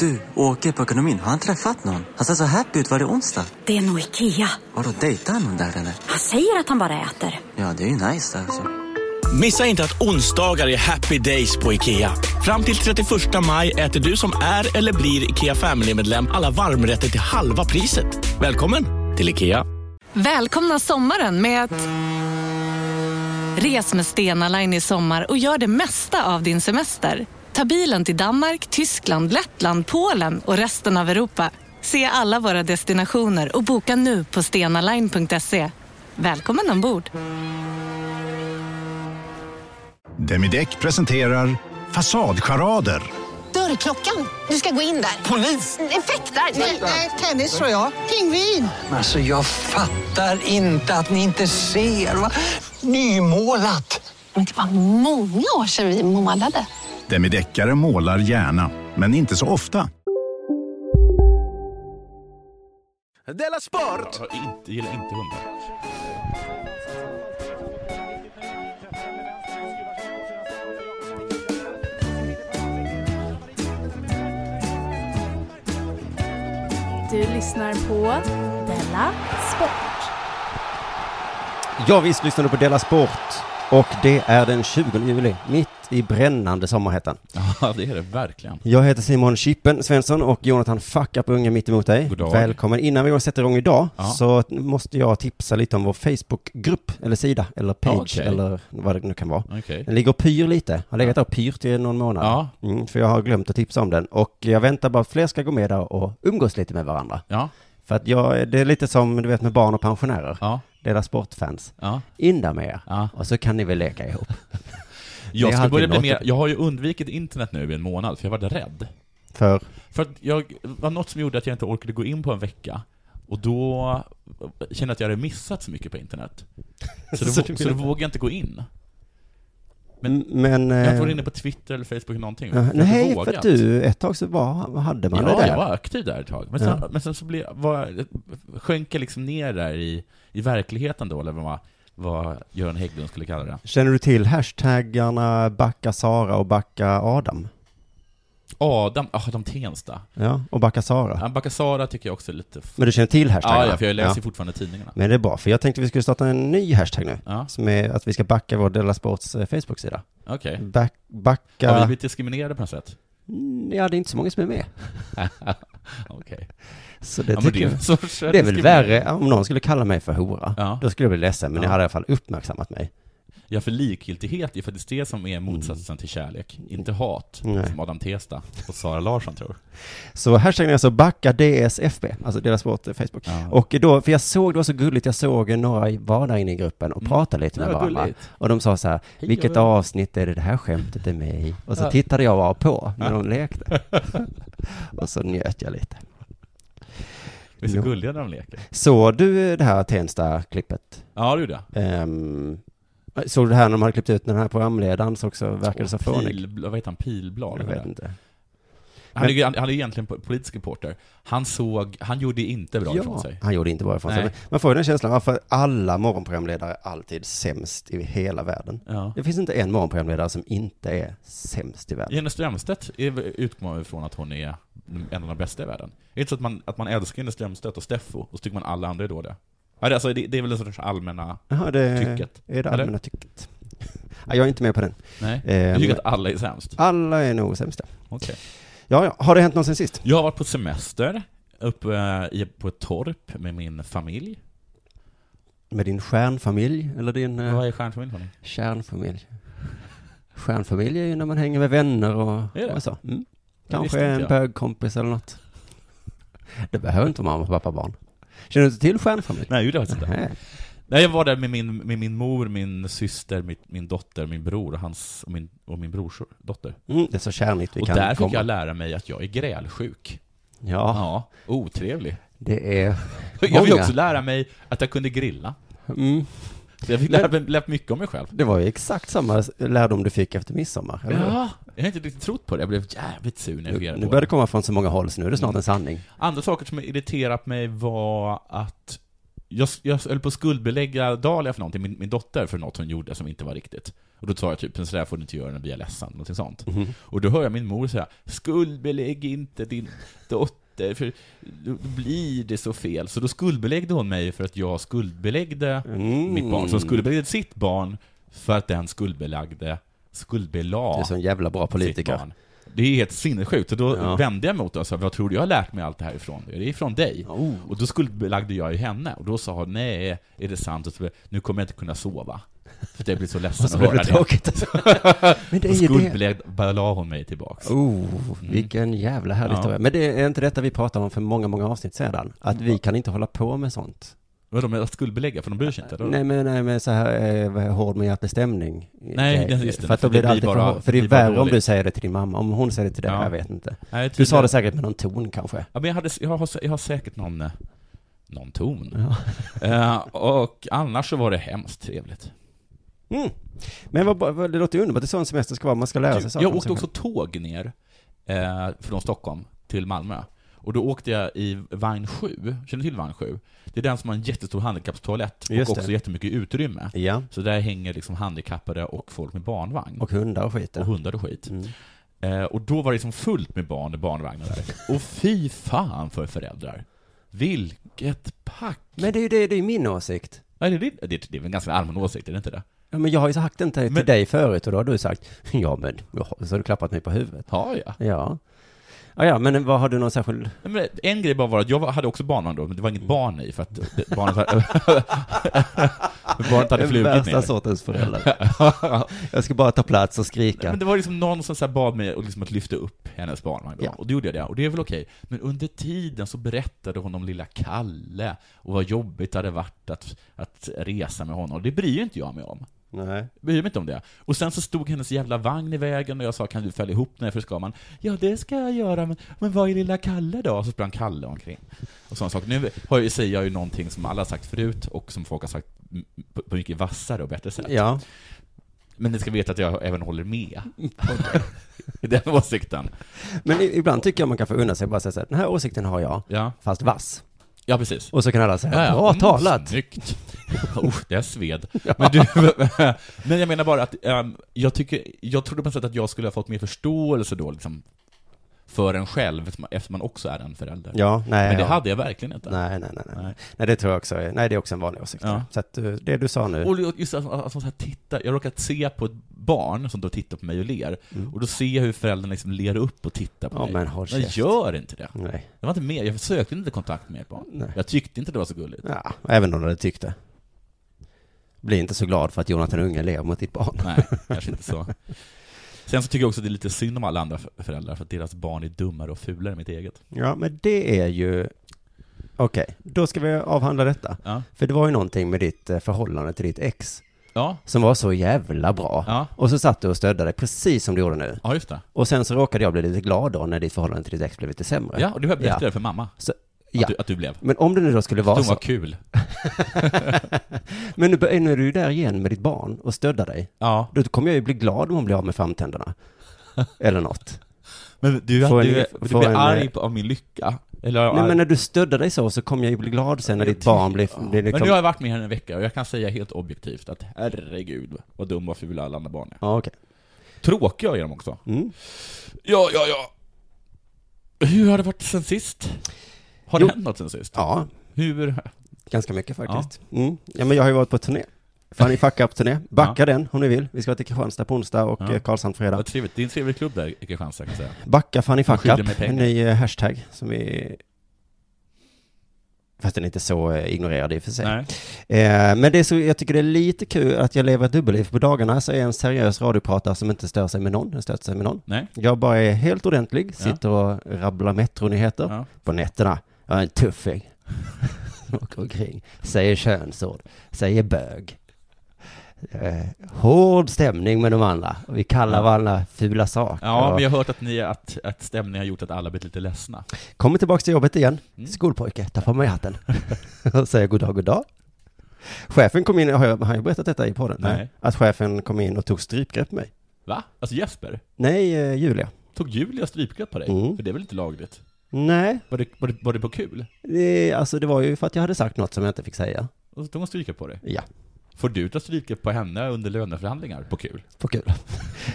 Du, åker på ekonomin. Har han träffat någon? Han ser så happy ut. Var det onsdag? Det är nog Ikea. Har du dejtar han någon där eller? Han säger att han bara äter. Ja, det är ju nice alltså. Missa inte att onsdagar är happy days på IKEA. Fram till 31 maj äter du som är eller blir IKEA Family-medlem alla varmrätter till halva priset. Välkommen till IKEA. Välkomna sommaren med att... Res med Stena Line i sommar och gör det mesta av din semester. Ta bilen till Danmark, Tyskland, Lettland, Polen och resten av Europa. Se alla våra destinationer och boka nu på stenaline.se. Välkommen ombord! Demideck presenterar Fasadcharader. Dörrklockan. Du ska gå in där. Polis? Effektar? Nej, tennis tror jag. Pingvin. Alltså jag fattar inte att ni inte ser. Va? Nymålat! Men det var många år sedan vi målade. Demideckare målar gärna, men inte så ofta. Della Sport! Jag inte, gillar inte hundar. Du lyssnar på Della Sport. Ja, visst lyssnar du på Della Sport. Och det är den 20 juli, mitt i brännande sommarhettan. Ja, det är det verkligen. Jag heter Simon Chippen Svensson och Jonathan Fuck Up Unge mitt emot dig. God dag. Välkommen. Innan vi sätter igång idag Ja. så måste jag tipsa lite om vår Facebookgrupp, eller sida, eller page, Okej. eller vad det nu kan vara. Okej. Den ligger och pyr lite. Har legat där och pyrt i någon månad. Ja. Mm, för jag har glömt att tipsa om den. Och jag väntar bara att fler ska gå med där och umgås lite med varandra. Ja. För att jag, det är lite som du vet med barn och pensionärer. Ja. Deras sportfans. Ja. In där med er. Ja. Och så kan ni väl leka ihop. Jag Det ska börja bli mer, jag har ju undvikit internet nu i en månad, för jag var rädd. För, För att jag, det var något som gjorde att jag inte orkade gå in på en vecka. Och då kände jag att jag hade missat så mycket på internet. Så då, Så då, vågade jag inte gå in. men, men Jag har inte eh, varit inne på Twitter eller Facebook eller någonting. ja, inte nej, för att du, ett tag så var, hade man det Ja, där. jag var aktiv där ett tag. Men sen, Ja. men sen så blev, var, sjönk jag liksom ner där i, i verkligheten då, eller vad, vad Göran Hägglund skulle kalla det. Känner du till hashtaggarna Backa Sara och Backa Adam? Adam, Adam Tensta. Ja, och Backa Sara. Ja, Bacasara tycker jag också är lite... Men du känner till hashtaggarna? Ja, ja, för jag läser ju fortfarande tidningarna. Men det är bra, för jag tänkte vi skulle starta en ny hashtag nu. Ja. Som är att vi ska backa vår Della Sports eh, Facebook-sida. Okej. Back, backa... Har vi blivit diskriminerade på något sätt? Mm, Ja, det är inte så många som är med. Okej. Så det Ja, tycker det är jag... sorts Det är väl värre om någon skulle kalla mig för hora. Ja. Då skulle jag bli ledsen, men Ja. ni hade i alla fall uppmärksammat mig. Ja, för likgiltighet är faktiskt det som är motsatsen till kärlek. Inte hat, Mm. Nej. som Adam Testa och Sara Larsson tror. Så hashtaggen är alltså backa DSFB, alltså deras sport eh, Facebook. Ja. Och då, för jag såg, det var så gulligt, jag såg några i- var där inne i gruppen och Mm. pratade lite med varandra. gulligt. Och de sa så här, Hej, vilket vad- avsnitt är det det här skämtet är med i? Och så Ja. tittade jag bara på när de lekte. och så njöt jag lite. Vi är så gulliga när de leker. Såg du det här Tensta-klippet? Ja, det gjorde jag. Ehm, såg du det här när de hade klippt ut den här programledaren så också verkade så fånig? Vad heter han? Pilblad? Jag vet inte. Han är, ju- han är egentligen po- politisk reporter. Han såg, han gjorde inte bra ifrån sig. han gjorde inte bra ifrån sig. Nej. Men Man får ju den känslan, varför alla morgonprogramledare är alltid sämst i hela världen? Ja. Det finns inte en morgonprogramledare som inte är sämst i världen. Jenny Strömstedt är utgår ifrån att hon är en av de bästa i världen. Är det inte så att man, att man älskar Jenny Strömstedt och Steffo, och så tycker man alla andra är dåliga? Alltså, det, det är väl en sorts allmänna Jaha, det tycket? är det eller? allmänna tycket. Ja, jag är inte med på den. Nej? Eh, Du tycker men- att alla är sämst? Alla är nog sämsta. Okej. Ja, ja, har det hänt något sen sist? Jag har varit på semester, uppe på ett torp med min familj. Med din stjärnfamilj, eller din eh, Vad är stjärnfamilj för kärnfamilj? Stjärnfamilj är ju när man hänger med vänner och, Är och så. Mm. Kanske en jag. bögkompis eller något. Det behöver inte vara mamma, pappa, barn. Känner du inte till stjärnfamilj? Nej, det gjorde jag faktiskt inte. Nej. Jag var där med min, med min mor, min syster, min, min dotter, min bror och, hans, och, min, och min brors dotter. Mm, det är så kärnigt vi och kan där fick komma. jag lära mig att jag är grälsjuk. Ja, Ja, otrevlig. det är Jag fick många. också lära mig att jag kunde grilla. Mm. Så jag fick lära lärt mycket om mig själv. Det var ju exakt samma lärdom du fick efter midsommar, eller? Ja, jag har inte riktigt trott på det. Jag blev jävligt sur när jag fick Nu, reda nu på börjar det. komma från så många håll, så nu är det snart Mm. en sanning. Andra saker som irriterat mig var att jag, jag höll på att skuldbelägga Dahlia för någonting, min, min dotter, för något hon gjorde som inte var riktigt. Och då sa jag typ, så där får du inte göra när vi är ledsen, någonting sånt. Mhm. Och då hör jag min mor säga, skuldbelägg inte din dotter, för då blir det så fel. Så då skuldbeläggde hon mig för att jag skuldbeläggde Mm. mitt barn. Så skuldbeläggde sitt barn för att den skuldbelagde, skuldbelade Du är så en jävla bra politiker. Det är helt sinnessjukt. Och då Ja. vände jag mot det och sa, vad tror du jag har lärt mig allt det här ifrån? Det är ifrån dig. Oh. Och då skuldbelagde jag ju henne. Och då sa hon, nej, är det sant? Och så, nu kommer jag inte kunna sova. För jag blir så ledsen att höra det det. Men det är och det. skuldbelade hon mig tillbaks. Oh, vilken jävla härlig Ja. historia. Men det är inte detta vi pratade om för många, många avsnitt sedan? Att vi kan inte hålla på med sånt. Vadå med att skuldbelägga? För de bryr sig inte? Eller? Nej men, nej, men så här eh, hård med hjärtbestämning. Nej, Det- just det. För att då blir det det blir alltid bara- för, för det det är värre om du säger det till din mamma. Om hon säger det till dig, Ja. jag vet inte. Nej, Du sa det säkert med någon ton kanske. Ja, men jag, hade, jag, har, jag har säkert någon, eh, någon ton. Ja. Eh, och annars så var det hemskt trevligt. Mm. Men vad, vad, det låter ju underbart, det är så en semester ska vara, man ska lära sig saker. Jag åkte också tåg ner eh, från Stockholm till Malmö. Och då åkte jag i vagn 7, känner du till vagn 7? Det är den som har en jättestor handikappstoalett Just och också det. jättemycket utrymme. Ja, Så där hänger liksom handikappade och folk med barnvagn. och hundar och skit. ja. och hundar och skit. Mm. Eh, och då var det liksom fullt med barn i barnvagnar där. Och fy fan för föräldrar. Vilket pack! Men det är ju det, det är min åsikt. Nej, det, det, det, det är väl en ganska allmän åsikt, är det inte det? Ja, men jag har ju sagt det till Men- dig förut och då har du sagt, ja men, så har du klappat mig på huvudet. Har jag? Ja. Ja, ja, men vad har du någon särskild... Men en grej bara var att jag hade också barnvagn då, men det var inget barn i för att det- barnet hade, barnet hade Den flugit värsta ner. sortens förälder. Jag ska bara ta plats och skrika. Men det var liksom någon som så bad mig liksom att lyfta upp hennes barnvagn då. Ja. Och då gjorde jag det, och det är väl okej. Men under tiden så berättade hon om lilla Kalle, och vad jobbigt det hade varit att, att resa med honom. Och det bryr inte jag mig om. Nej. Bryr mig inte om det. Och sen så stod hennes jävla vagn i vägen och jag sa kan du följa ihop mig för ska man? Ja det ska jag göra, men, men vad är lilla Kalle då? Och så sprang Kalle omkring. Och sådana saker. Nu har jag, säger jag ju någonting som alla har sagt förut och som folk har sagt på, på mycket vassare och bättre sätt. Ja. Men ni ska veta att jag även håller med. I den åsikten. Men ibland tycker jag man kan få unna sig bara säga så här, den här åsikten har jag, Ja, fast vass. ja precis. Och så kan alla säga, Ja, ja. bra Mm, talat. Snyggt. oh, det är sved. Men, du, men jag menar bara att ehm, jag tycker, jag trodde på något sätt att jag skulle ha fått mer förståelse då liksom för en själv, eftersom man- också är en förälder. Ja, nej. Men det ja. hade jag verkligen inte. Nej, nej, nej, nej. Nej. Det tror jag också är, nej det är också en vanlig åsikt. Ja. Så att eh, det du sa nu. Och just att, att man så här tittar, jag råkat se på ett barn som då tittar på mig och ler, och då ser jag hur föräldrarna liksom ler upp och tittar på Mm. Ja, mig. men håll jag käft. gör inte det. Nej. Jag var inte med, jag sökte inte kontakt med ett barn. Nej. Jag tyckte inte det var så gulligt. Ja, även om du hade tyckt det. Bli inte så glad för att Jonathan Unge ler mot ditt barn. Nej, kanske inte så. Sen så tycker jag också att det är lite synd om alla andra föräldrar, för att deras barn är dummare och fulare än mitt eget. Ja, men det är ju... Okej, då ska vi avhandla detta. Ja. För det var ju någonting med ditt eh, förhållande till ditt ex Ja, som var så jävla bra. ja, Och så satt du och stödde dig precis som du gjorde nu. ja just det. Och sen så råkade jag bli lite glad då när ditt förhållande till ditt ex blev lite sämre. Ja, och det har berättat Ja. det för mamma. Så, Att, ja. du, att du blev. Men om det nu då skulle vara Hon var så. kul. Men nu, bör- nu är du ju där igen med ditt barn och stöddar dig. Ja. Då kommer jag ju bli glad om hon blir av med framtänderna. Eller något. Men du, Får du, en- du, får blir en, arg eh, på, av min lycka. Eller Nej men när du stöddar dig så, så kommer jag ju bli glad sen när ditt barn blir, blir Men liksom... nu har jag varit med här en vecka och jag kan säga helt objektivt att herregud vad dum och fula alla andra barn är. Ja, okej. Tråkiga är de också. Mm. Ja, ja, ja. Hur har det varit sen sist? Har Jo. det hänt något sen sist? Ja, Hur? ganska mycket faktiskt. Mm. Ja, men jag har ju varit på turné. Fanny Fuck Up-turné. Backa den om ni vill. Vi ska till Kristianstad på onsdag och Ja. eh, Karlshamn fredag. Vad trevligt. Det är en trevlig klubb där i Kristianstad kan jag säga. Backa Fanny Fuck Up, en ny eh, hashtag som vi... Fast den är inte så eh, ignorerad i och för sig. Eh, men det är så, jag tycker det är lite kul att jag lever ett dubbelliv. På dagarna så är jag en seriös radiopratare som inte stör sig med någon, den stöter sig med någon. Nej. Jag bara är helt ordentlig, Ja. sitter och rabblar metronyheter Ja. på nätterna. Jag är en tuffing. Åker omkring, säger könsord, säger bög. Eh, hård stämning med de andra. Vi kallar Ja. varandra fula saker. Ja, men jag har hört att, ni, att, att stämningen har gjort att alla blivit lite ledsna. Kommer tillbaka till jobbet igen. Mm. Skolpojke, tar på mig hatten. och säger god dag, god dag. Chefen kom in, har jag, har jag berättat detta i podden? Nej. Att chefen kom in och tog strypgrepp på mig. Va? Alltså Jesper? Nej, eh, Julia. Tog Julia strypgrepp på dig? Mm. För det är väl inte lagligt? Nej, Var det, var det, var det på kul? det, alltså det var ju för att jag hade sagt något som jag inte fick säga. Och så tog hon stryka på dig? Ja. Får du ta strypgrepp på henne under löneförhandlingar? På kul. På kul.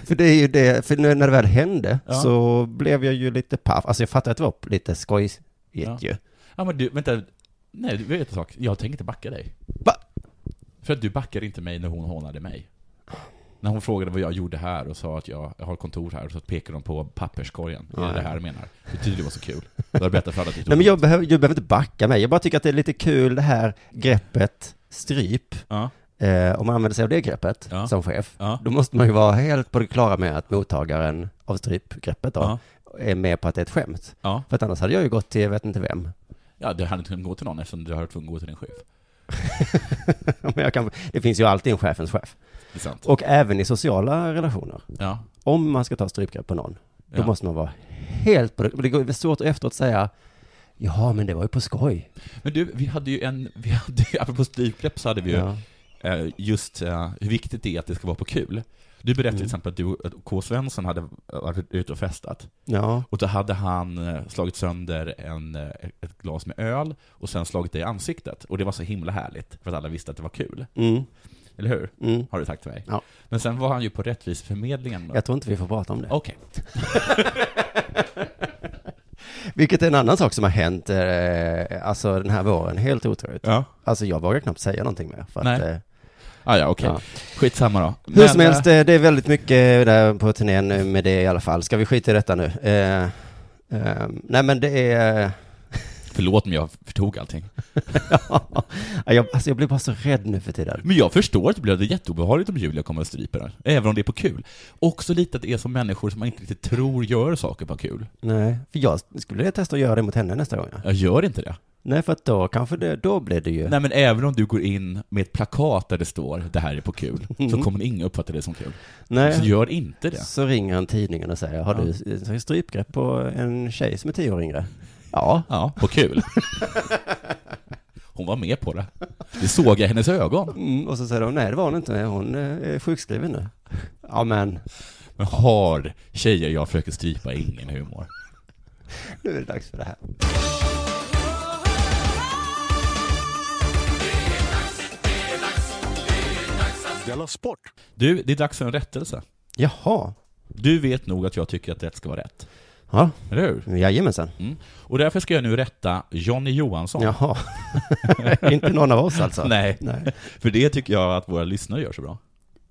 för det är ju det, för när det väl hände Ja. så blev jag ju lite paff. Alltså jag fattar att det var lite skojigt Ja. ju. Ja men du, vänta. Nej, du vet en sak. Jag tänker inte backa dig. Va? För att du backade inte mig när hon hånade mig. När hon frågade vad jag gjorde här och sa att jag, jag har kontor här, och så pekade de på papperskorgen. Är det Ja. det här du menar? Det det var så kul. Då har jag berättat för alla att Nej men jag behöver, jag behöver inte backa mig. Jag bara tycker att det är lite kul det här greppet stryp. Ja. Eh, om man använder sig av det greppet Ja. som chef, Ja. då måste man ju vara helt på det klara med att mottagaren av strypgreppet då Ja. är med på att det är ett skämt. Ja. För att annars hade jag ju gått till jag vet inte vem. Ja, du hade inte kunnat gå till någon eftersom du har tvungen att gå till din chef. Men jag kan, det finns ju alltid en chefens chef. Och även i sociala relationer. Ja. Om man ska ta strypgrepp på någon, då Ja. måste man vara helt på det. Det går svårt att efteråt säga, ja men det var ju på skoj. Men du, vi hade ju en, vi hade, apropå strypgrepp så hade vi ju Ja. eh, just eh, hur viktigt det är att det ska vara på kul. Du berättade till Mm. exempel att du, att K. Svensson hade varit ute och festat. Ja. Och då hade han eh, slagit sönder en, ett glas med öl och sen slagit det i ansiktet. Och det var så himla härligt, för att alla visste att det var kul. Mm. Eller hur? Mm. Har du sagt till mig. Ja. Men sen var han ju på Rättviseförmedlingen. då. Jag tror inte vi får prata om det. Okej. Vilket är en annan sak som har hänt, eh, alltså den här våren, helt otroligt. Ja. Alltså jag vågar knappt säga någonting mer. För Nej. att, eh, Ah, ja, okej. Ja. Skitsamma då. hur som Men, helst, eh, det är väldigt mycket där på turnén med det i alla fall. Ska vi skita i detta nu? Eh, eh, nej men det är... Förlåt om jag förtog allting. ja, jag, alltså jag blir bara så rädd nu för tiden. Men jag förstår att det blir jätteobehagligt om Julia kommer och stryper den. Även om det är på kul. Också lite att det är som människor som man inte riktigt tror gör saker på kul. Nej, för jag skulle vilja testa att göra det mot henne nästa gång. Ja. Jag gör inte det. Nej, för att då kanske det, då blir det ju... Nej men även om du går in med ett plakat där det står 'Det här är på kul' så Mm. kommer ingen uppfatta det som kul. Nej. Så gör inte det. Så ringer han tidningen och säger, har Ja. du strypgrepp på en tjej som är tio år yngre? Ja. Ja, på kul. Hon var med på det. Det såg jag i hennes ögon. Mm, och så säger de, nej det var hon inte, hon eh, är sjukskriven nu. Ja men, Men har tjejer jag försöker strypa ingen humor? nu är det dags för det här. Della Sport. Du, det är dags för en rättelse. Jaha. Du vet nog att jag tycker att rätt ska vara rätt. Ja, Eller hur? jajamensan. Mm. Och därför ska jag nu rätta Johnny Johansson. Jaha. inte någon av oss alltså? Nej. Nej. För det tycker jag att våra lyssnare gör så bra.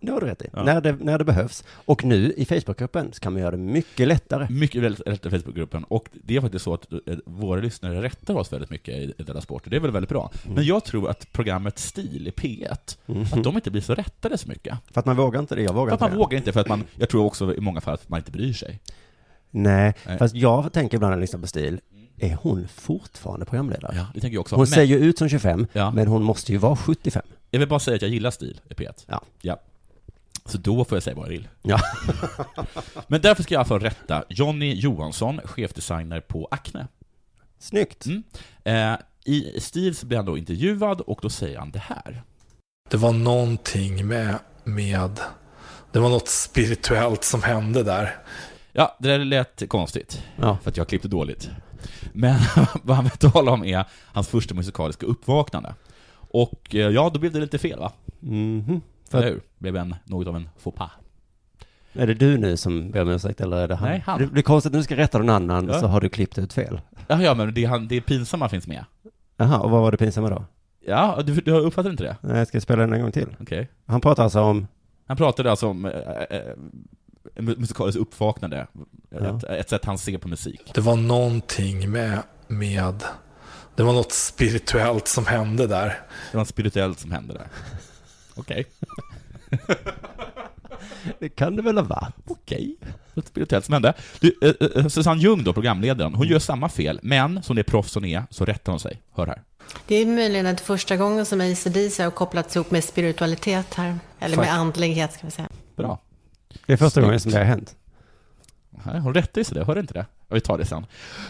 Det har du rätt i. Ja. När, det, när det behövs. Och nu i Facebookgruppen så kan man göra det mycket lättare. Mycket rätt i Facebookgruppen. Och det är faktiskt så att eh, våra lyssnare rättar oss väldigt mycket i i Della Sport. Och det är väl väldigt bra. Mm. Men jag tror att programmet Stil i P1, att de inte blir så rättade så mycket. För att man vågar inte det, jag vågar För att inte man vågar inte, för att man, jag tror också i många fall att man inte bryr sig. Nej, Nej. fast jag tänker ibland när jag lyssnar på Stil, är hon fortfarande programledare? Ja, det tänker jag också. Hon Men- ser ju ut som 25, Ja. men hon måste ju vara 75. Jag vill bara säga att jag gillar Stil i P1. Ja. ja. Så då får jag säga vad jag vill. Ja. Men därför ska jag alltså rätta Jonny Johansson, chefdesigner på Acne. Snyggt. Mm. Eh, I Stil så blir han då intervjuad och då säger han det här. Det var någonting med, med, det var något spirituellt som hände där. Ja, det där lät konstigt, Ja. för att jag klippte dåligt. Men vad han vill tala om är hans första musikaliska uppvaknande. Och eh, ja, då blev det lite fel va? Mhm. Eller För, hur? Blev en, något av en faux pas. är det du nu som ber om ursäkt eller är det han? Nej, han. Det blir konstigt när du ska rätta någon annan Ja. så har du klippt ut fel. Ja, ja men det, han, det pinsamma finns med. Jaha, och vad var det pinsamma då? Ja, du, du uppfattar inte det? Nej, ska jag spela den en gång till? Okej. Han pratar alltså om, Han pratade alltså om eh, eh, musikaliskt uppvaknande, Ja. ett, ett sätt han ser på musik. Det var någonting med, med, det var något spirituellt som hände där. Det var något spirituellt som hände där. Okej. det kan det väl ha varit? Okej. Något spirituellt som hände. Du, eh, eh, Susanne Ljung då, programledaren, hon gör samma fel, men som det proffs hon är, så rättar hon sig. Hör här. Det är möjligen att första gången som ACDC har kopplats ihop med spiritualitet här. Eller Fuck. med andlighet ska vi säga. Bra. Det är första Snyggt. gången som det har hänt. Nej, hon rättar ju sig det, hörde inte det? Vi tar det sen.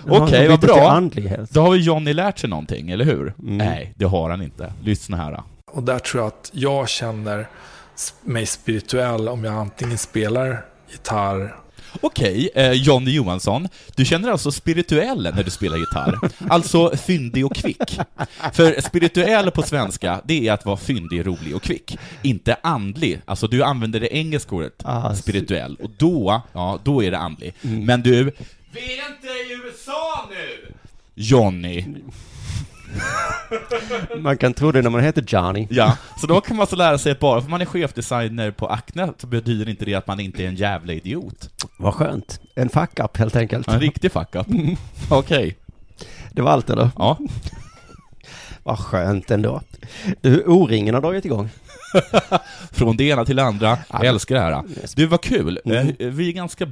Okej, hon vad bra. andlighet. Då har ju Johnny lärt sig någonting, eller hur? Mm. Nej, det har han inte. Lyssna här. Då. Och där tror jag att jag känner mig spirituell om jag antingen spelar gitarr Okej, eh, Johnny Johansson, du känner alltså spirituell när du spelar gitarr. Alltså fyndig och kvick. För spirituell på svenska, det är att vara fyndig, rolig och kvick. Inte andlig. Alltså du använder det engelska ordet Ah, spirituell, och då, ja, då är det andlig. Men du, vi är inte i USA nu! Johnny. Man kan tro det när man heter Johnny. Ja, så då kan man alltså lära sig att bara för man är chefdesigner på Acne så betyder inte det att man inte är en jävla idiot. Vad skönt. En fuck-up helt enkelt. En riktig fuck-up. Okej. Det var allt eller? Ja. Vad skönt ändå. Du, O-ringen har dragit igång. Från det ena till det andra. Jag älskar det här. Du, vad kul. Mm. Eh, Vi är ganska...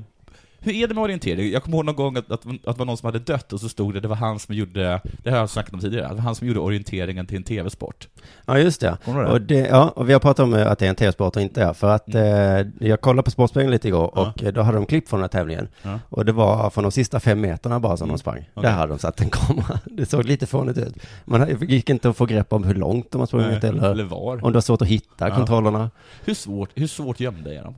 Hur är det med orientering? Jag kommer ihåg någon gång att, att, att det var någon som hade dött och så stod det, det var han som gjorde, det har jag snackat om tidigare, det var han som gjorde orienteringen till en TV-sport. Ja, just det. Ihåg Och det ja, och vi har pratat om eh, att det är en tv-sport och inte. För att Mm. eh, jag kollade på Sportspegeln lite igår och eh, då hade de klipp från den här tävlingen. Ja. Och det var från de sista fem meterna bara som de sprang. Okej. Där hade de satt en kamera. Det såg lite fånigt ut. Man gick inte att få grepp om hur långt de har sprungit Nej, eller, eller var. om det var svårt att hitta Ja. kontrollerna. Hur svårt, hur svårt gömda är de?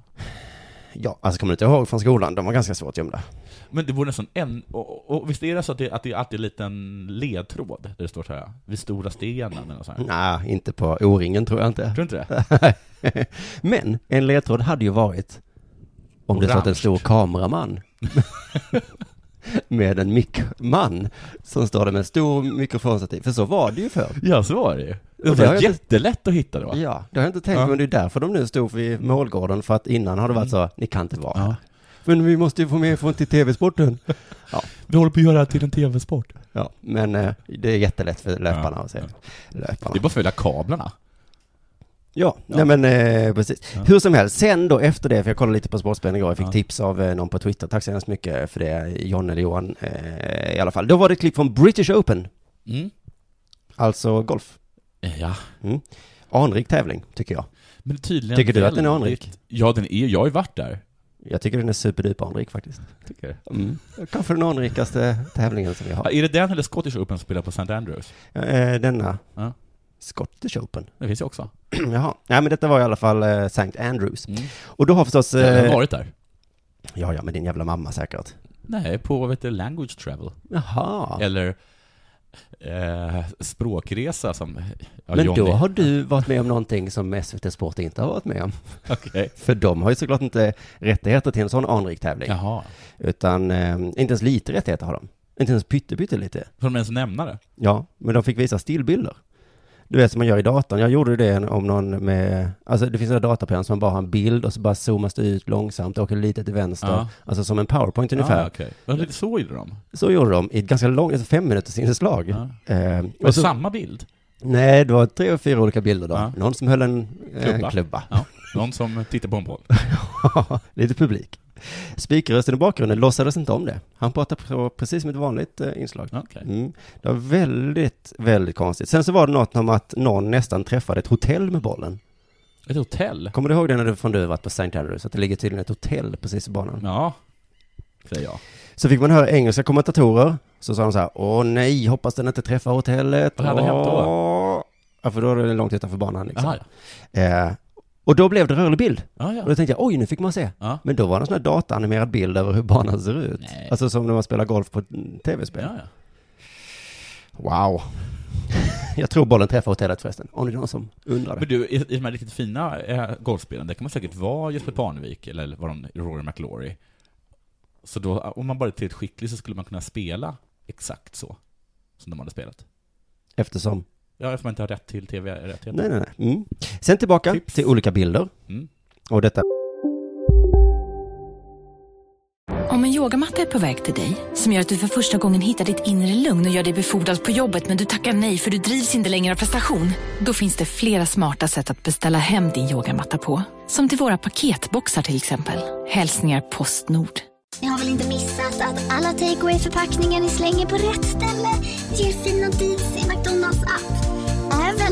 Ja, alltså kommer du inte ihåg från skolan? De var ganska svårt gömda. Men det vore nästan en, och, och visst är det så att det, att det alltid är en liten ledtråd, där det står så här, vid stora stenen eller sånt här? Nej, inte på O-ringen tror jag inte. Tror inte det? Men en ledtråd hade ju varit om det stått en Orange. stor kameraman med en mickman som står där med en stor mikrofonstativ. För så var det ju förr. Ja, så var det ju. Det Och det har var inte- jättelätt att hitta då. Ja, det har jag inte tänkt Ja. men det är därför de nu stod vid målgården för att innan har det varit så, ni kan inte vara Ja. här. Men vi måste ju få med från till tv-sporten. Ja, Vi håller på att göra det här till en TV-sport. ja, men eh, det är jättelätt för löparna att se. Löparna. Det är bara att följa kablarna. Ja, Ja. nej men eh, precis. Ja. Hur som helst, sen då efter det, för jag kollade lite på Sportspelen igår, jag fick Ja. tips av eh, någon på Twitter, tack så hemskt mycket för det, John eller Johan eh, i alla fall. Då var det ett klipp från British Open, Mm. alltså golf. Ja. Mm. Anrik tävling, tycker jag. Men tydligen Tycker du att den är anrik? Ja, den är, jag har ju varit där. Jag tycker den är superduper anrik faktiskt. Tycker. Mm. Kanske den anrikaste tävlingen som vi har. är det den eller Scottish Open som spelar på St. Andrews? Eh, denna, Ja. Scottish Open. Det finns ju också. Jaha, nej men detta var i alla fall eh, St. Andrews. Mm. Och då har förstås... Jag har Eh, varit där. ja, ja, med din jävla mamma säkert. Nej, på vet du, language travel. Jaha. Eller eh, språkresa som... Ja, Men Johnny. då har du varit med om någonting som SVT Sport inte har varit med om. Okej. För de har ju såklart inte rättigheter till en sån anrik tävling. Jaha. Utan eh, inte ens lite rättigheter har de. Inte ens pytte lite. Får de ens nämna det? Ja, men de fick visa stillbilder. Du vet som man gör i datorn. Jag gjorde det om någon med, alltså det finns sådana dataprogram som bara har en bild och så bara zoomas det ut långsamt, åker lite till vänster. Ja. Alltså som en powerpoint ungefär. Ah. Ja, lite så gjorde de. Så gjorde de i ett ganska långt, alltså fem minuters inslag. Ja. Eh, Men och så, samma bild? nej, det var tre och fyra olika bilder då. Ja. Någon som höll en eh, Klubba. klubba. Ja. Någon som tittar på en boll? lite publik. Spikrösten i bakgrunden låtsades inte om det. Han pratade precis som ett vanligt eh, inslag. Okej. Mm. Det var väldigt, väldigt konstigt. Sen så var det något om att någon nästan träffade ett hotell med bollen. Ett hotell? Kommer du ihåg det när du från du varit på St. Andrews? Att det ligger tydligen ett hotell precis i banan. Ja, säger jag. Så fick man höra engelska kommentatorer. Så sa de så här, åh nej, hoppas den inte träffar hotellet. Vad hade hänt då? Åh." Ja, för då är det långt utanför banan liksom. Aha, ja. Eh, och då blev det rörlig bild. Ah, ja. Och då tänkte jag, oj, nu fick man se. Ja. Men då var det en sån här dataanimerad bild över hur banan ser ut. Nej. Alltså som när man spelar golf på tv-spel. Ja, ja. Wow. Jag tror bollen träffar hotellet förresten, om det är någon som undrar det. Men du, i, i de här riktigt fina eh, golfspelen, där kan man säkert vara Jesper Parnevik eller var de Rory McIlroy. Så då, om man bara är tillräckligt skicklig så skulle man kunna spela exakt så som de hade spelat. Eftersom? Ja, eftersom man inte har rätt till tv-rättigheter. Nej, nej, nej. Mm. Sen tillbaka Tips. till olika bilder. Mm. Och detta. Om en yogamatta är på väg till dig, som gör att du för första gången hittar ditt inre lugn och gör dig befordrad på jobbet men du tackar nej för du drivs inte längre av prestation. Då finns det flera smarta sätt att beställa hem din yogamatta på. Som till våra paketboxar till exempel. Hälsningar Postnord. Ni har väl inte missat att alla takeaway förpackningar ni slänger på rätt ställe ger fina deals i McDonalds app.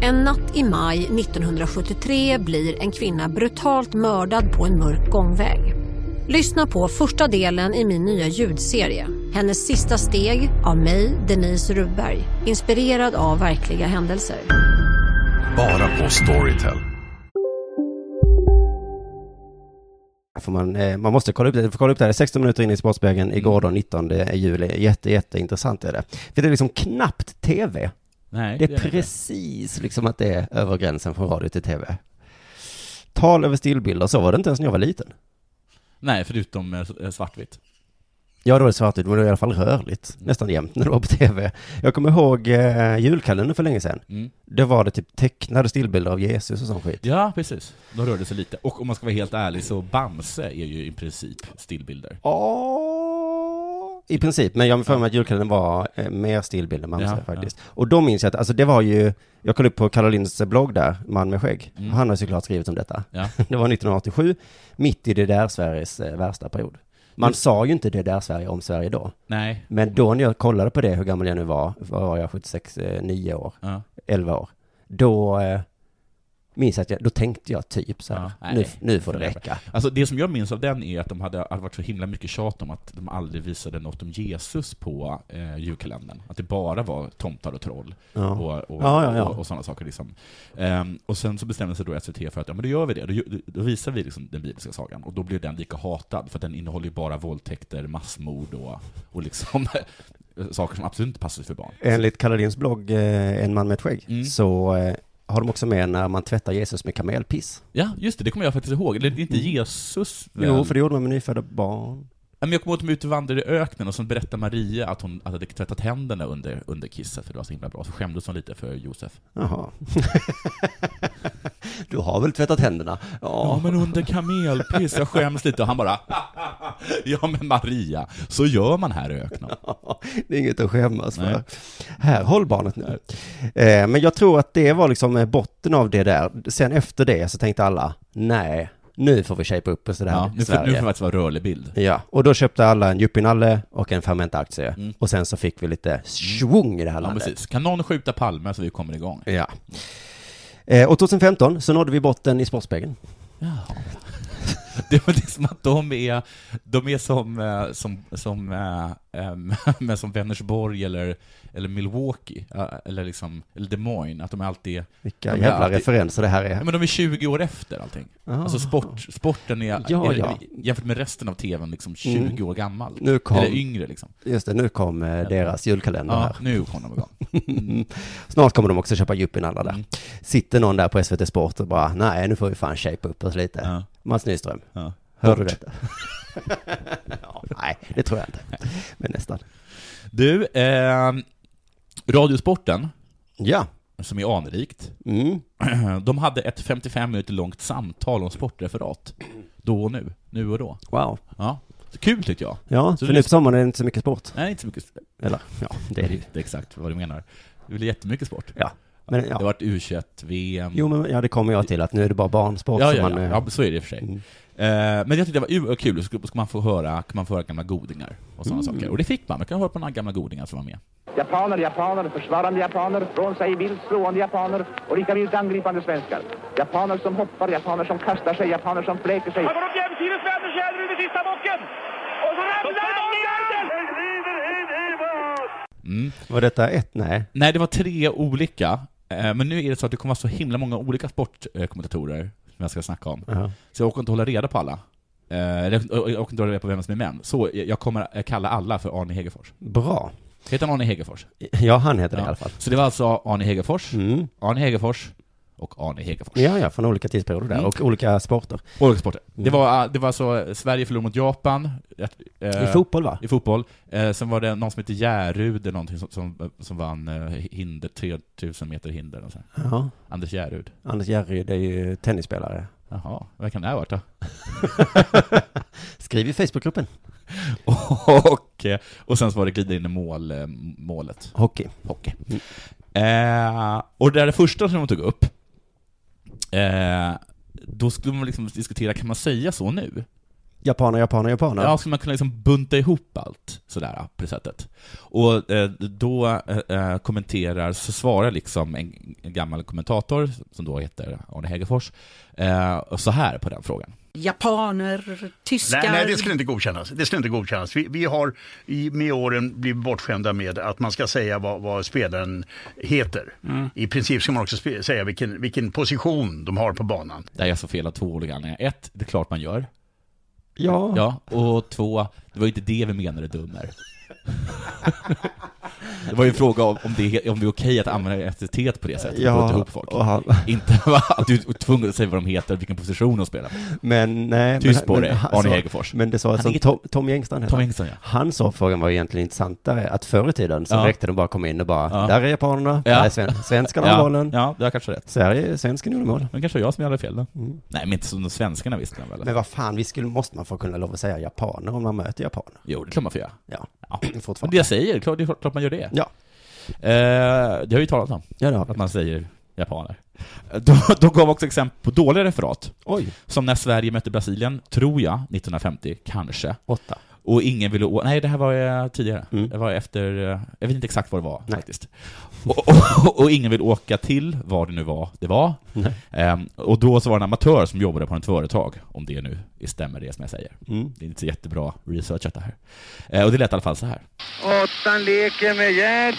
En natt i maj 1973 blir en kvinna brutalt mördad på en mörk gångväg. Lyssna på första delen i min nya ljudserie. Hennes sista steg av mig, Denise Rubberg. Inspirerad av verkliga händelser. Bara på Storytel. Får man, eh, man måste kolla upp det, kolla upp det här 16 minuter in i Sportspegeln igår då, 19 juli. Jätte, jätteintressant är det. För det är liksom knappt tv. Nej, det är det är det. precis liksom att det är över gränsen från radio till tv. Tal över stillbilder, så var det inte ens när jag var liten. Nej, förutom eh, svartvitt. Ja, då var det svartvitt, men det var i alla fall rörligt. Nästan jämt när det var på tv. Jag kommer ihåg eh, julkalendern för länge sedan. Mm. Det var det typ tecknade stillbilder av Jesus och sån skit. Ja, precis. De rörde sig lite. Och om man ska vara helt ärlig så Bamse är ju i princip stillbilder. I princip, men jag har för mig att julkalendern var eh, mer stillbild än Bamse Ja, faktiskt. Och då minns jag att, alltså det var ju, jag kollade upp på Karolins blogg där, Man med skägg. Mm. Han har såklart skrivit om detta. Ja. Det var 1987, mitt i det där Sveriges eh, värsta period. Man Just- sa ju inte det där Sverige om Sverige då. Nej. Men då när jag kollade på det, hur gammal jag nu var, var jag, 76, eh, 9 år, Ja. 11 år. Då eh, minns att jag, då tänkte jag typ så här, Ja, nu, nu får det räcka. Alltså det som jag minns av den är att de hade, hade varit så himla mycket tjat om att de aldrig visade något om Jesus på eh, julkalendern. Att det bara var tomtar och troll Ja. och, och, Ja, och, och sådana saker. Liksom. Ehm, och sen så bestämde sig då SVT för att ja, men då gör vi det. Då, då visar vi liksom den bibliska sagan. Och då blir den lika hatad, för att den innehåller ju bara våldtäkter, massmord och, och liksom saker som absolut inte passar för barn. Enligt Karolins blogg, eh, En man med ett skägg, Mm. så eh, har de också med när man tvättar Jesus med kamelpiss. Ja, just det, det kommer jag faktiskt ihåg. Det är inte Jesus väl? Jo, för det gjorde man med nyfödda barn. Ja, Men jag kommer ihåg att de ute vandrade i öknen och så berättade Maria att hon hade tvättat händerna under, under kisset, för det var så himla bra. Så skämdes hon lite för Josef. Jaha. du har väl tvättat händerna? Ja, men under kamelpiss, jag skäms lite. Och han bara, ja men Maria, så gör man här i öknen. Det är inget att skämmas för. Här, håll barnet nu. Eh, men jag tror att det var liksom eh, botten av det där. Sen efter det så tänkte alla, nej, nu får vi shape upp oss det där Ja, nu, får, Sverige. nu får det faktiskt vara rörlig bild. Ja, och då köpte alla en yuppienalle och en fermentaktie. Mm. Och sen så fick vi lite svung i det här Ja, landet. precis. Kan någon skjuta Palme så vi kommer igång? Ja. Eh, och 2015 så nådde vi botten i Sportspegeln. Ja. Det, det är som att de är, de är som, eh, som, som, eh, em, men som Vänersborg eller, eller Milwaukee, eh, eller, liksom, eller Des Moines, att de är alltid... Vilka de är jävla alltid- referenser det här är. Ja, men de är 20 år efter allting. Ah. Alltså sport, sporten är, Ja, är, ja. jämfört med resten av tvn, liksom 20 Mm. år gammal. Nu kom- Eller yngre liksom. Just det, nu kom eh, deras julkalender Ja, här. nu kom de igång. Snart kommer de också köpa yuppien-alla där. Mm. Sitter någon där på SVT Sport och bara, nej nu får vi fan shape upp oss lite. Ja. Mats Nyström, Ja. hör du detta? ja, nej, det tror jag inte. Men nästan. Du, eh, Radiosporten, Ja. som är anrikt, Mm. de hade ett 55 minuter långt samtal om sportreferat. Då och nu, nu och då. Wow. Ja, kul tyckte jag. Ja, Så för nu på sommaren är det inte så mycket sport. Nej, inte så mycket. Eller, ja, det är det ju. Det är exakt vad du menar. Det blir jättemycket sport. Ja. Men, Det ja. har varit U21-VM. Jo, men ja, det kommer jag till att nu är det bara barnsport Ja, som ja, man... ja. ja, så är det i och för sig. Mm. Eh, men jag tyckte det var kul, så ska man få höra, kan man få höra gamla godingar och sådana Mm. saker. Och det fick man, man kan höra på några gamla godingar som var med. Japaner, japaner, försvarande japaner, från sig vilt slående japaner och lika vilt angripande svenskar. Japaner som hoppar, japaner som kastar sig, japaner som fläker sig. Han går upp jämsides med Anders Jäderud i sista bocken. Och så ramlar bollen! Mm. Var detta ett? Nej. Nej, det var tre olika. Eh, Men nu är det så att det kommer vara så himla många olika sportkommentatorer som jag ska snacka om. Ja. Så jag orkar inte hålla reda på alla. Eh, Jag jag orkar inte hålla reda på vem som är män. Så jag kommer eh, kalla alla för Arne Hegerfors. Bra. Heter han Arne Hegerfors? Ja, han heter det i Ja. alla fall. Så det var alltså Arne Hegerfors, Mm. Arne Hegerfors och Arne Hegerfors. Ja, ja, från olika tidsperioder där Mm. och olika sporter. Olika sporter. Mm. Det, var, det var alltså Sverige förlorade mot Japan. eh, I fotboll, va? I fotboll. Eh, sen var det någon som hette Järrud, eller någonting som, som, som vann eh, hinder, 3000 meter hinder. Och så. här. Ja. Anders Järrud. Anders Järryd är ju tennisspelare. Jaha, vad kan det ha varit då? Skriv i Facebookgruppen. och, och sen så var det glida in i mål, eh, målet. Hockey. Hockey. Eh, och det där det första som de tog upp, eh, då skulle man liksom diskutera, kan man säga så nu? Japaner, japaner, japaner. Ja, ska man kunna liksom bunta ihop allt sådär på det sättet. Och eh, då eh, eh, kommenterar, så svarar liksom en, en gammal kommentator, som då heter Arne Hegerfors, eh, så här på den frågan. Japaner, tyskar. Nej, nej, det skulle inte godkännas. Det skulle inte godkännas. Vi, vi har i, med åren blivit bortskämda med att man ska säga vad, vad spelaren heter. Mm. I princip ska man också spe, säga vilken, vilken position de har på banan. Det är så fel av två olika anledningar. Ett, det är klart man gör. Ja. Ja, och två, det var inte det vi menade dummer. Det var ju en fråga om, om, det, om det är okej att använda etnicitet på det sättet, Ja, bunta ihop folk. och han- Inte att du är tvungen att säga vad de heter och vilken position de spelar. Men nej. Tyst men, på men, dig, han Arne Hegerfors. Men det sa Han som heter- Tom, Tom Engstrand heter Tom han. Engstrand, ja. Han sa frågan var egentligen intressantare, att förr i tiden så Ja. räckte det bara komma in och bara, Ja. där är japanerna, Ja. där är sven, svenskarna Ja. har bollen. Ja, det har kanske rätt. Sverige, svensken gjorde mål. Men kanske jag som hade fel då. Mm. Nej, men inte som de svenskarna visste väl? Men vad fan, vi skulle, måste man få kunna lov att säga japaner om man möter japaner? Jo, det klart man får göra. Ja, Ja. Fortfarande. det jag säger, klart, det är klart man gör det. Ja. Eh, det har vi talat om. Ja, det har vi. Att man säger japaner. De, de gav också exempel på dåliga referat. Oj. Som när Sverige mötte Brasilien, tror jag, 1950, kanske. Åtta. Och ingen ville Nej, det här var eh, tidigare. Mm. Det var efter, eh, jag vet inte exakt vad det var faktiskt. Och, och, och ingen vill åka till vad det nu var det var. Ehm, och då så var det en amatör som jobbade på ett företag, om det nu stämmer det som jag säger. Mm. Det är inte så jättebra researchat det här. Eh, och det lät i alla fall så här. Åttan leker med Gerd.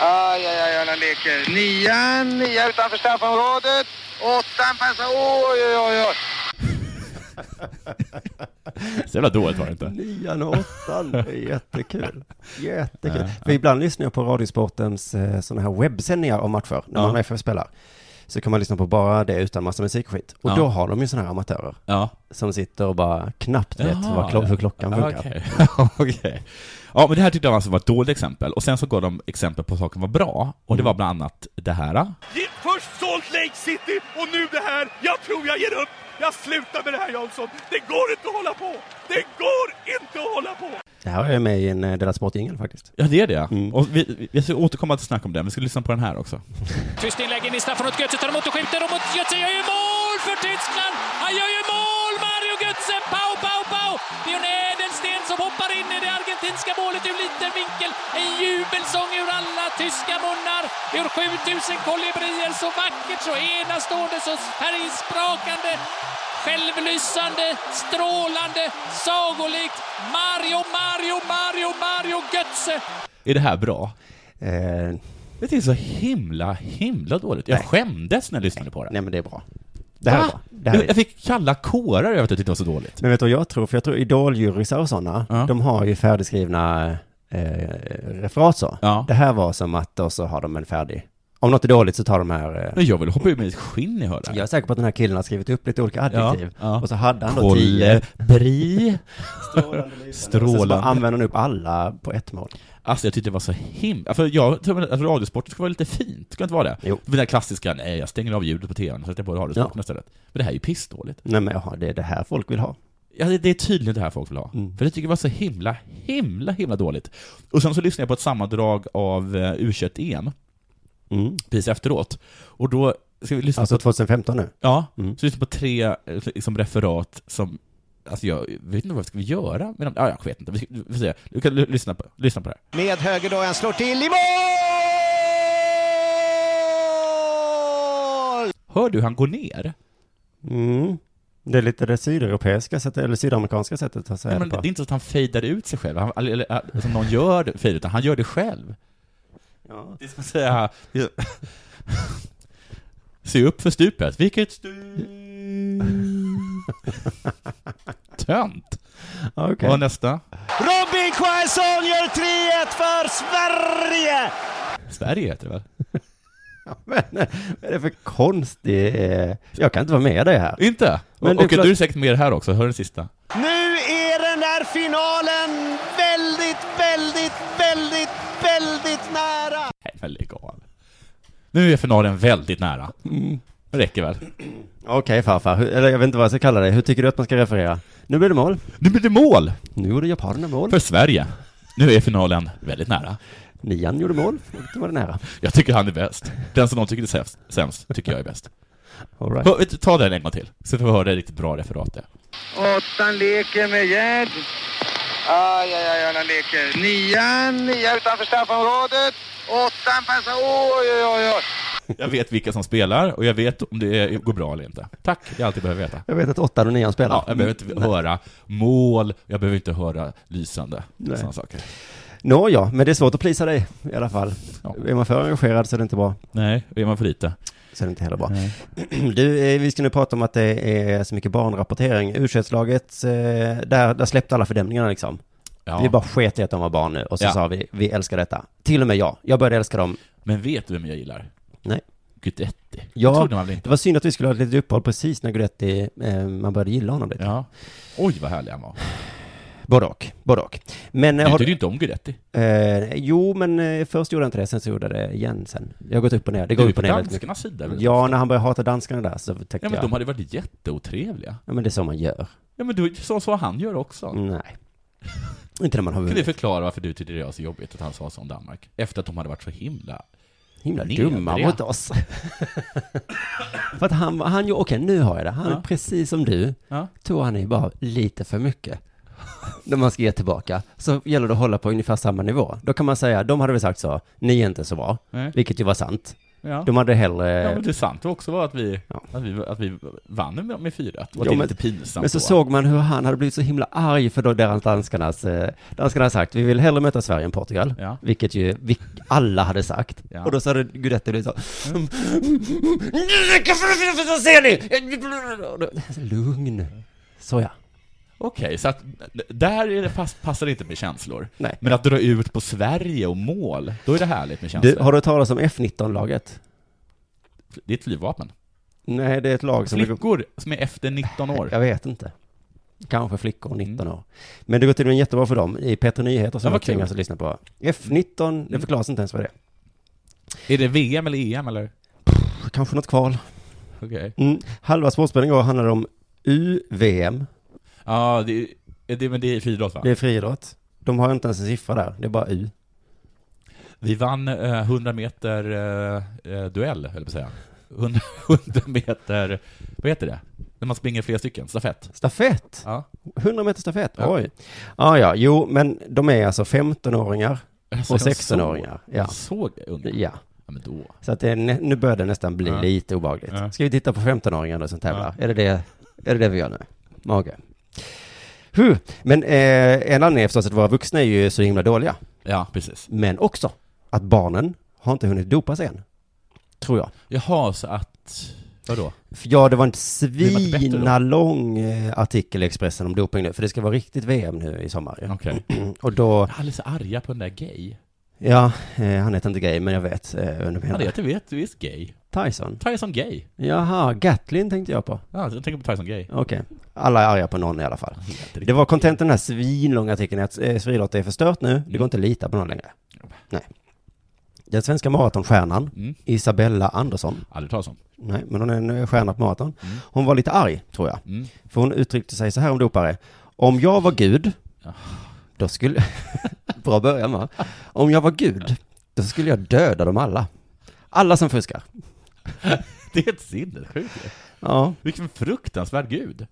Aj, aj, aj, han leker. Nian, nia utanför straffområdet. Åttan passar, oj, oj, oj. Så jävla dåligt var det inte. Nian och åttan, det är jättekul. Jättekul. För ibland lyssnar jag på Radiosportens eh, sådana här webbsändningar om matcher, när Ja. man FF spelar. Så kan man lyssna på bara det utan massa musikskit. Och Ja. då har de ju sådana här amatörer. Ja. Som sitter och bara knappt vet Jaha, vad klo- hur klockan funkar. Okej. Okej. Ja, men det här tyckte jag alltså var ett dåligt exempel. Och sen så gav de exempel på saker som var bra. Och det var bland annat det här. Först Salt Lake City och nu det här. Jag tror jag ger upp. Jag slutar med det här Jansson. Det går inte att hålla på. Det går inte att hålla på. Det här är med i en eh, Della Sport-jingel faktiskt. Ja, det är det. Mm. Och vi, vi- ska återkomma till snack om det, men vi ska lyssna på den här också. Tyst inlägg in i straffområdet. Götze tar emot och skjuter och mot Götze gör ju mål för Tyskland! Han gör ju mål, Mario Götze! Pau, pau, pau! Leon Edelsten som hoppar in i det argentinska målet ur liten vinkel. En jubelsång ur alla tyska munnar. Ur 7000 kolibrier. Så vackert, så enastående, så färgsprakande. Självlysande, strålande, sagolikt. Mario, Mario, Mario, Mario Götze! Är det här bra? Eh, Det är så himla, himla dåligt. Jag skämdes när jag lyssnade på det. nej men det är bra. Det här är Va? bra. Det här är Jag, jag fick kalla kårar över att jag tyckte det var så dåligt. Men vet du vad jag tror? För jag tror idoljurysar och sådana, Ja. de har ju färdigskrivna eh, referat så. Ja. Det här var som att, och så har de en färdig. Om något är dåligt så tar de här... Eh, Men jag vill hoppa ur mitt skinn när jag hör det här. jag är säker på att den här killen har skrivit upp lite olika adjektiv. Ja, ja. Och så hade han då tio... Kolibri. Strålande. Och så Strålande. använder han upp alla på ett mål. Alltså jag tyckte det var så himla... För jag tror att radiosporten ska vara lite fint, ska det inte vara det? Jo. Den där klassiska, nej jag stänger av ljudet på tvn och sätter på radiosporten istället. Men det här är ju pissdåligt. Nej men jaha, det är det här folk vill ha. Ja, det det är tydligen det här folk vill ha. Mm. För jag tycker det var så himla, himla, himla dåligt. Och sen så lyssnade jag på ett sammandrag av uh, U21-EM, Mm. precis efteråt. Och då ska vi lyssna Alltså på... 2015 nu? Ja, Mm. så lyssna på tre eh, liksom, referat som... Alltså jag vet inte vad ska vi göra med dem? Ja, jag vet inte. Vi, ska, vi får se. Du kan lyssna på, lyssna på det här. Med höger då, han slår till i mål! Hör du hur han går ner? Mm. Det är lite det sydeuropeiska sättet, eller sydamerikanska sättet att säga Ja, men det det på. är inte så att han fejdar ut sig själv, han, eller, eller alltså någon gör det, fejdar, utan han gör det själv. Ja. Det är som att säga... Se upp för stupet. Vilket stup? Tönt. Okej. Och nästa. Robin Quaison gör 3-1 för Sverige! Sverige heter det väl? Men vad är det för konstig... Jag kan inte vara med dig här. Inte? Men och och klart- du är säkert med här också, hör den sista. Nu är den där finalen väldigt, väldigt, väldigt nära! Nej, men lägg av. Nu är finalen väldigt nära. Det räcker väl? Okej farfar, Hur- eller jag vet inte vad jag ska kalla dig. Hur tycker du att man ska referera? Nu blir det mål. Nu blir det mål! Nu gjorde japanerna mål. För Sverige. Nu är finalen väldigt nära. Nian gjorde mål. Då var det nära. Jag tycker han är bäst. Den som de tycker är sämst, sämst tycker jag är bäst. All right. Hör- Ta den en gång till, så får vi höra det riktigt bra referatet. Åttan leker med Gerd. Aj, aj, aj, han leker. Nian, nia utanför straffområdet. Åttan passar, oj, oj, oj, oj. Jag vet vilka som spelar och jag vet om det går bra eller inte. Tack, det är allt jag behöver veta. Jag vet att åttan och nian spelar. Ja, jag behöver inte Nej. höra mål, jag behöver inte höra lysande, Nej. sådana saker. Nå ja, men det är svårt att plisa dig i alla fall. Ja. Är man för engagerad så är det inte bra. Nej, är man för lite? Så är det inte heller bra. Nej. Du, eh, vi ska nu prata om att det är så mycket barnrapportering. u laget där, där släppte alla fördämningarna liksom. Ja. Vi bara sket i att de var barn nu och så Ja. sa vi, vi älskar detta. Till och med jag. Jag började älska dem. Men vet du vem jag gillar? Nej. Guidetti. Det Ja, det var synd att vi skulle ha ett litet uppehåll precis när Guidetti, eh, man började gilla honom lite. Ja. Oj, vad härlig han var. Både och, både och. Men, eh, Du har tyckte ju inte om Guidetti. Eh, jo, men eh, först gjorde jag inte det, sen så gjorde jag det igen sen. Jag har gått upp och ner. Det Du går är upp på och ner väldigt danskarnas mycket. sida, väl? Ja, när han började hata danskarna där så tänkte Ja, men jag... de hade varit jätteotrevliga. Ja, men det är så man gör. Ja, men du, så, så han gör också. Nej. Inte när man har Kan du förklara varför du tyckte det var så jobbigt att han sa så om Danmark? Efter att de hade varit så himla... Himla nedriga. dumma mot oss. för att han, han ju, okej nu har jag det. Han, Ja. precis som du, Ja. tog han i bara lite för mycket. När man ska ge tillbaka, så gäller det att hålla på ungefär samma nivå. Då kan man säga, de hade väl sagt så, ni är inte så bra. Nej. Vilket ju var sant. Ja. De hade hellre... Ja, men det sant också var att vi, att vi, att vi vann med, med 4 Och Ja, det är men- lite pinsamt Men så då. såg man hur han hade blivit så himla arg för då deras danskarnas, eh, danskarna hade sagt, vi vill hellre möta Sverige än Portugal. Ja. Vilket ju vi, alla hade sagt. Ja. Och då sa det Guidetti blivit så, ser ni? Lugn. Så ja. Okej, så att där är det fast, passar det inte med känslor. Nej. Men att dra ut på Sverige och mål, då är det härligt med känslor. Du, har du hört talas om F19-laget? Det är ett flygvapen. Nej, det är ett lag som... Flickor som är efter 19 år. Jag vet inte. Kanske flickor 19 år. Men det går tydligen jättebra för dem i Peter Nyheter som jag tvingas att lyssna på. F19, det förklaras inte ens vad det är. Är det VM eller EM eller? Kanske något kval. Okej. Mm. Halva Sportspelen igår handlade om UVM. Ja, det, det, men det är friidrott va? Det är friidrott. De har inte ens en siffra där, det är bara U. Vi vann eh, 100 meter eh, eh, duell, höll jag på att säga. 100, 100 meter, vad heter det? När man springer flera stycken, stafett. Stafett? Ja. 100 meter stafett? Ja. Oj. Ja, ja, jo, men de är alltså 15-åringar Alltså, och jag 16-åringar. såg- Ja. såg unga. Ja. Ja, men då. Så att det nu börjar det nästan bli Ja. lite obehagligt. Ja. Ska vi titta på 15-åringar då som tävlar? Är, det det, är det det vi gör nu? Mage. Huh. Men eh, en anledning är förstås att våra vuxna är ju så himla dåliga. Ja, precis. Men också att barnen har inte hunnit dopa sig än. Tror jag. Jaha, så att, vadå? För ja, det var en svinalång eh, artikel i Expressen om doping nu, för det ska vara riktigt VM nu i sommar. ju. Okej. Och då, Alldeles arga på den där gay. ja, eh, han heter inte Gay, men jag vet eh, vem du Han menar. heter, vet visst gay. Tyson. Tyson Gay. Jaha, Gatlin tänkte jag på. Ja, jag tänker på Tyson Gay. Okej. Alla är arga på någon i alla fall. Det var kontentan i den här svinlånga artikeln att eh, friidrott är förstört nu, det går inte att lita på någon längre. Nej. Den svenska maratonstjärnan, Mm. Isabella Andersson, Aldrig talas om. nej, men hon är en eh, stjärna på maraton. Mm. Hon var lite arg, tror jag. Mm. För hon uttryckte sig så här om dopare. Om jag var Gud, då skulle... Bra början va? Om jag var Gud, då skulle jag döda dem alla. Alla som fuskar. Det är ett sinnessjukt ju. Ja. Vilken fruktansvärd gud.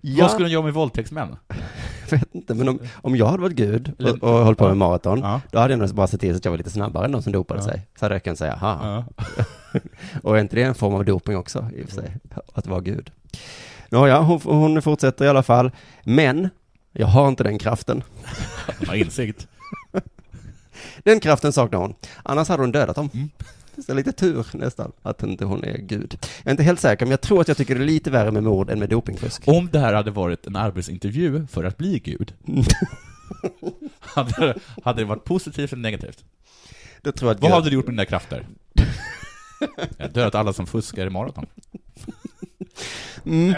Ja. Vad skulle de göra med våldtäktsmän? Jag vet inte, men om, om jag hade varit Gud och, och hållit på med maraton, Ja. då hade jag nog bara sett till så att jag var lite snabbare än de som dopade Ja. sig. Så hade jag kunnat säga, haha. Och är inte det en form av doping också, i och för sig? Att vara Gud. Nåja, hon, hon fortsätter i alla fall. Men, jag har inte den kraften. Har insikt. Den kraften saknar hon. Annars hade hon dödat dem. Mm. Så lite tur nästan, att inte hon är Gud. Jag är inte helt säker, men jag tror att jag tycker det är lite värre med mord än med dopingfusk. Om det här hade varit en arbetsintervju för att bli gud, hade, hade det varit positivt eller negativt? Då tror jag Vad Gud- hade du gjort med dina krafter? Jag har dödat alla som fuskar i maraton. Mm.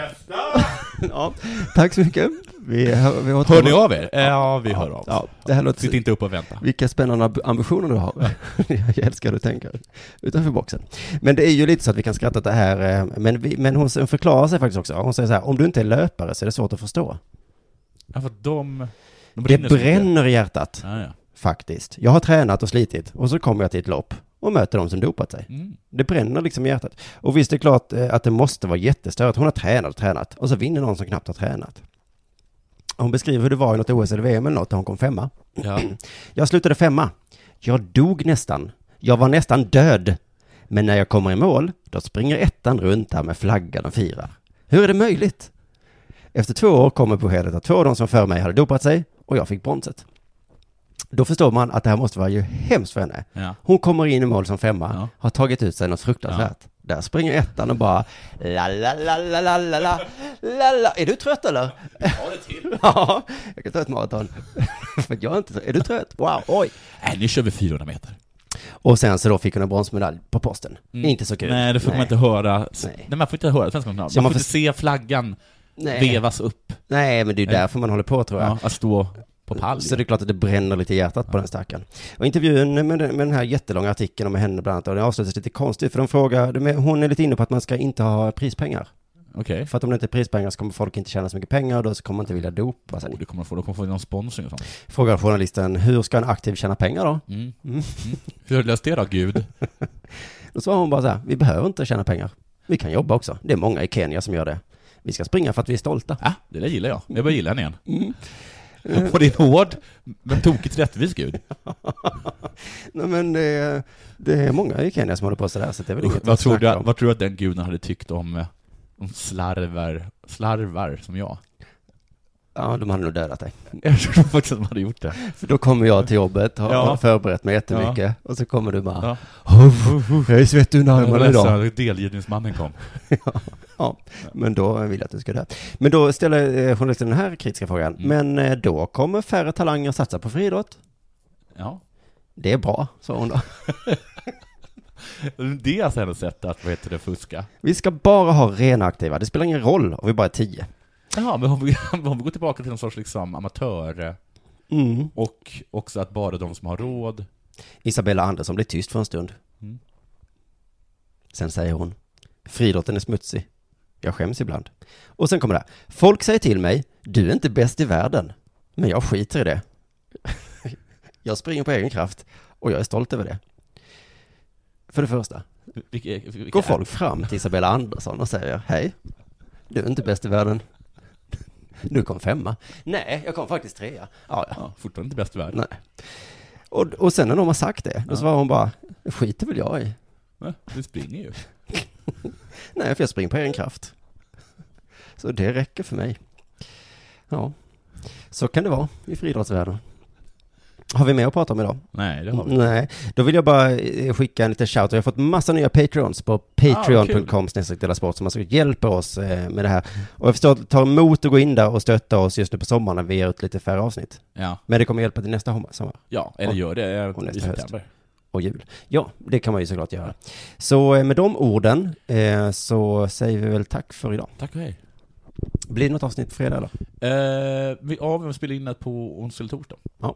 ja, tack så mycket. Vi, hör- vi Hör ni av er? Ja, vi hör av oss. Ja, det här låter... Sitt inte upp och vänta. Vilka spännande ambitioner du har. jag älskar hur du tänker. Utanför boxen. Men det är ju lite så att vi kan skratta åt det här. eh, Men, vi, men hon förklarar sig faktiskt också. Hon säger så här, om du inte är löpare så är det svårt att förstå. Ja, för de, de Det bränner i hjärtat. Ja, ja. Faktiskt. Jag har tränat och slitit och så kommer jag till ett lopp och möter de som dopat sig. Mm. Det bränner liksom i hjärtat. Och visst är det klart eh, att det måste vara jättestörigt. Hon har tränat och tränat och så vinner någon som knappt har tränat. Hon beskriver hur det var i något OS eller VM eller något där hon kom femma. Ja. Jag slutade femma. Jag dog nästan. Jag var nästan död. Men när jag kommer i mål, då springer ettan runt där med flaggan och firar. Hur är det möjligt? Efter två år kommer beskedet att två av de som för mig hade dopat sig och jag fick bronset. Då förstår man att det här måste vara ju hemskt för henne. Ja. Hon kommer in i mål som femma, har tagit ut sig något fruktansvärt. Där springer ettan och bara la la la la la la la la. Är du trött eller? Ja, det till. Ja, jag kan ta ett maraton. För jag är inte så. Är du trött? Wow, oj. Nej, nu kör vi 400 meter. Och sen så då fick hon en bronsmedalj på posten. Mm. Inte så kul. Nej, det får man inte höra. Nej. Nej. man får inte höra svenska Man man får inte se flaggan Nej. vevas upp. Nej, men det är Nej. därför man håller på tror jag. Ja, att stå på pall. Så det är klart att det bränner lite i hjärtat på den stackaren. Och intervjun med, den- med den här jättelånga artikeln om henne bland annat, och den avslutas lite konstigt, för de frågar, hon är lite inne på att man ska inte ha prispengar. Okej. För att om det inte är prispengar så kommer folk inte tjäna så mycket pengar och då så kommer man inte vilja dopa sig. Det kommer få, de kommer få någon sponsring och sånt. Frågar journalisten, hur ska en aktiv tjäna pengar då? Mm. Mm. Mm. Hur har du löst det då, Gud? Då svarar hon bara så här, vi behöver inte tjäna pengar. Vi kan jobba också. Det är många i Kenya som gör det. Vi ska springa för att vi är stolta. Ja, det där gillar jag. Jag börjar gilla henne igen. Och det är en hård, men tokigt rättvis Gud. Nej men det det är många i Kenya som håller på sådär, så det är väl inget Vad tror, du, om. vad tror du att den guden hade tyckt om, eh, om slarvar, slarvar som jag? Ja, de hade nog dödat dig. Jag tror faktiskt att de hade gjort det. För då kommer jag till jobbet, har Ja. förberett mig jättemycket, Ja. och så kommer du bara, Ja. "Oh, jag är svettig under armarna idag. delgivningsmannen kom. ja, ja, men då vill jag att du ska dö. Men då ställer eh, journalisten den här kritiska frågan, Mm. men eh, då kommer färre talanger satsa på friidrott? Ja. Det är bra, sa hon då. Det är alltså hennes sätt att, vad heter det, fuska. Vi ska bara ha rena aktiva, det spelar ingen roll om vi bara är tio. Jaha, men om vi, om vi går tillbaka till någon sorts liksom amatör, eh, Mm. och också att bara de som har råd. Isabella Andersson blir tyst för en stund. Mm. Sen säger hon, friidrotten är smutsig. Jag skäms ibland. Och sen kommer det här, folk säger till mig, du är inte bäst i världen. Men jag skiter i det. jag springer på egen kraft och jag är stolt över det. För det första, Vilka, vilka går folk fram till Isabella Andersson och säger, hej, du är inte bäst i världen. Du kom femma. Nej, jag kom faktiskt trea. Ja, ja. Ja, fortfarande inte bäst i världen. Nej. Och, och sen när de har sagt det, då Ja. svarar hon bara, det skiter väl jag i. Nej, du springer ju. Nej, för jag springer på egen kraft. Så det räcker för mig. Ja, så kan det vara i friidrottsvärlden. Har vi mer att prata om idag? Nej, det har vi Nej, då vill jag bara eh, skicka en liten shout. Vi har fått massa nya Patreons på patreon.com snedstreck sport som alltså hjälper oss eh, med det här. Och jag förstår att tar emot att gå in där och stötta oss just nu på sommaren när vi ger ut lite färre avsnitt. Ja. Men det kommer hjälpa till nästa sommar. Ja, eller Och- gör det och i nästa höst. september. Och jul. Ja, det kan man ju såklart göra. Så eh, med de orden eh, så säger vi väl tack för idag. Tack och hej. Blir det något avsnitt på fredag eller? Eh, vi, ja, vi spelar in det på onsdag eller torsdag. Ja,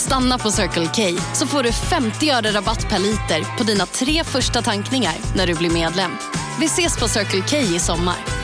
Stanna på Circle K så får du 50 öre rabatt per liter på dina tre första tankningar när du blir medlem. Vi ses på Circle K i sommar.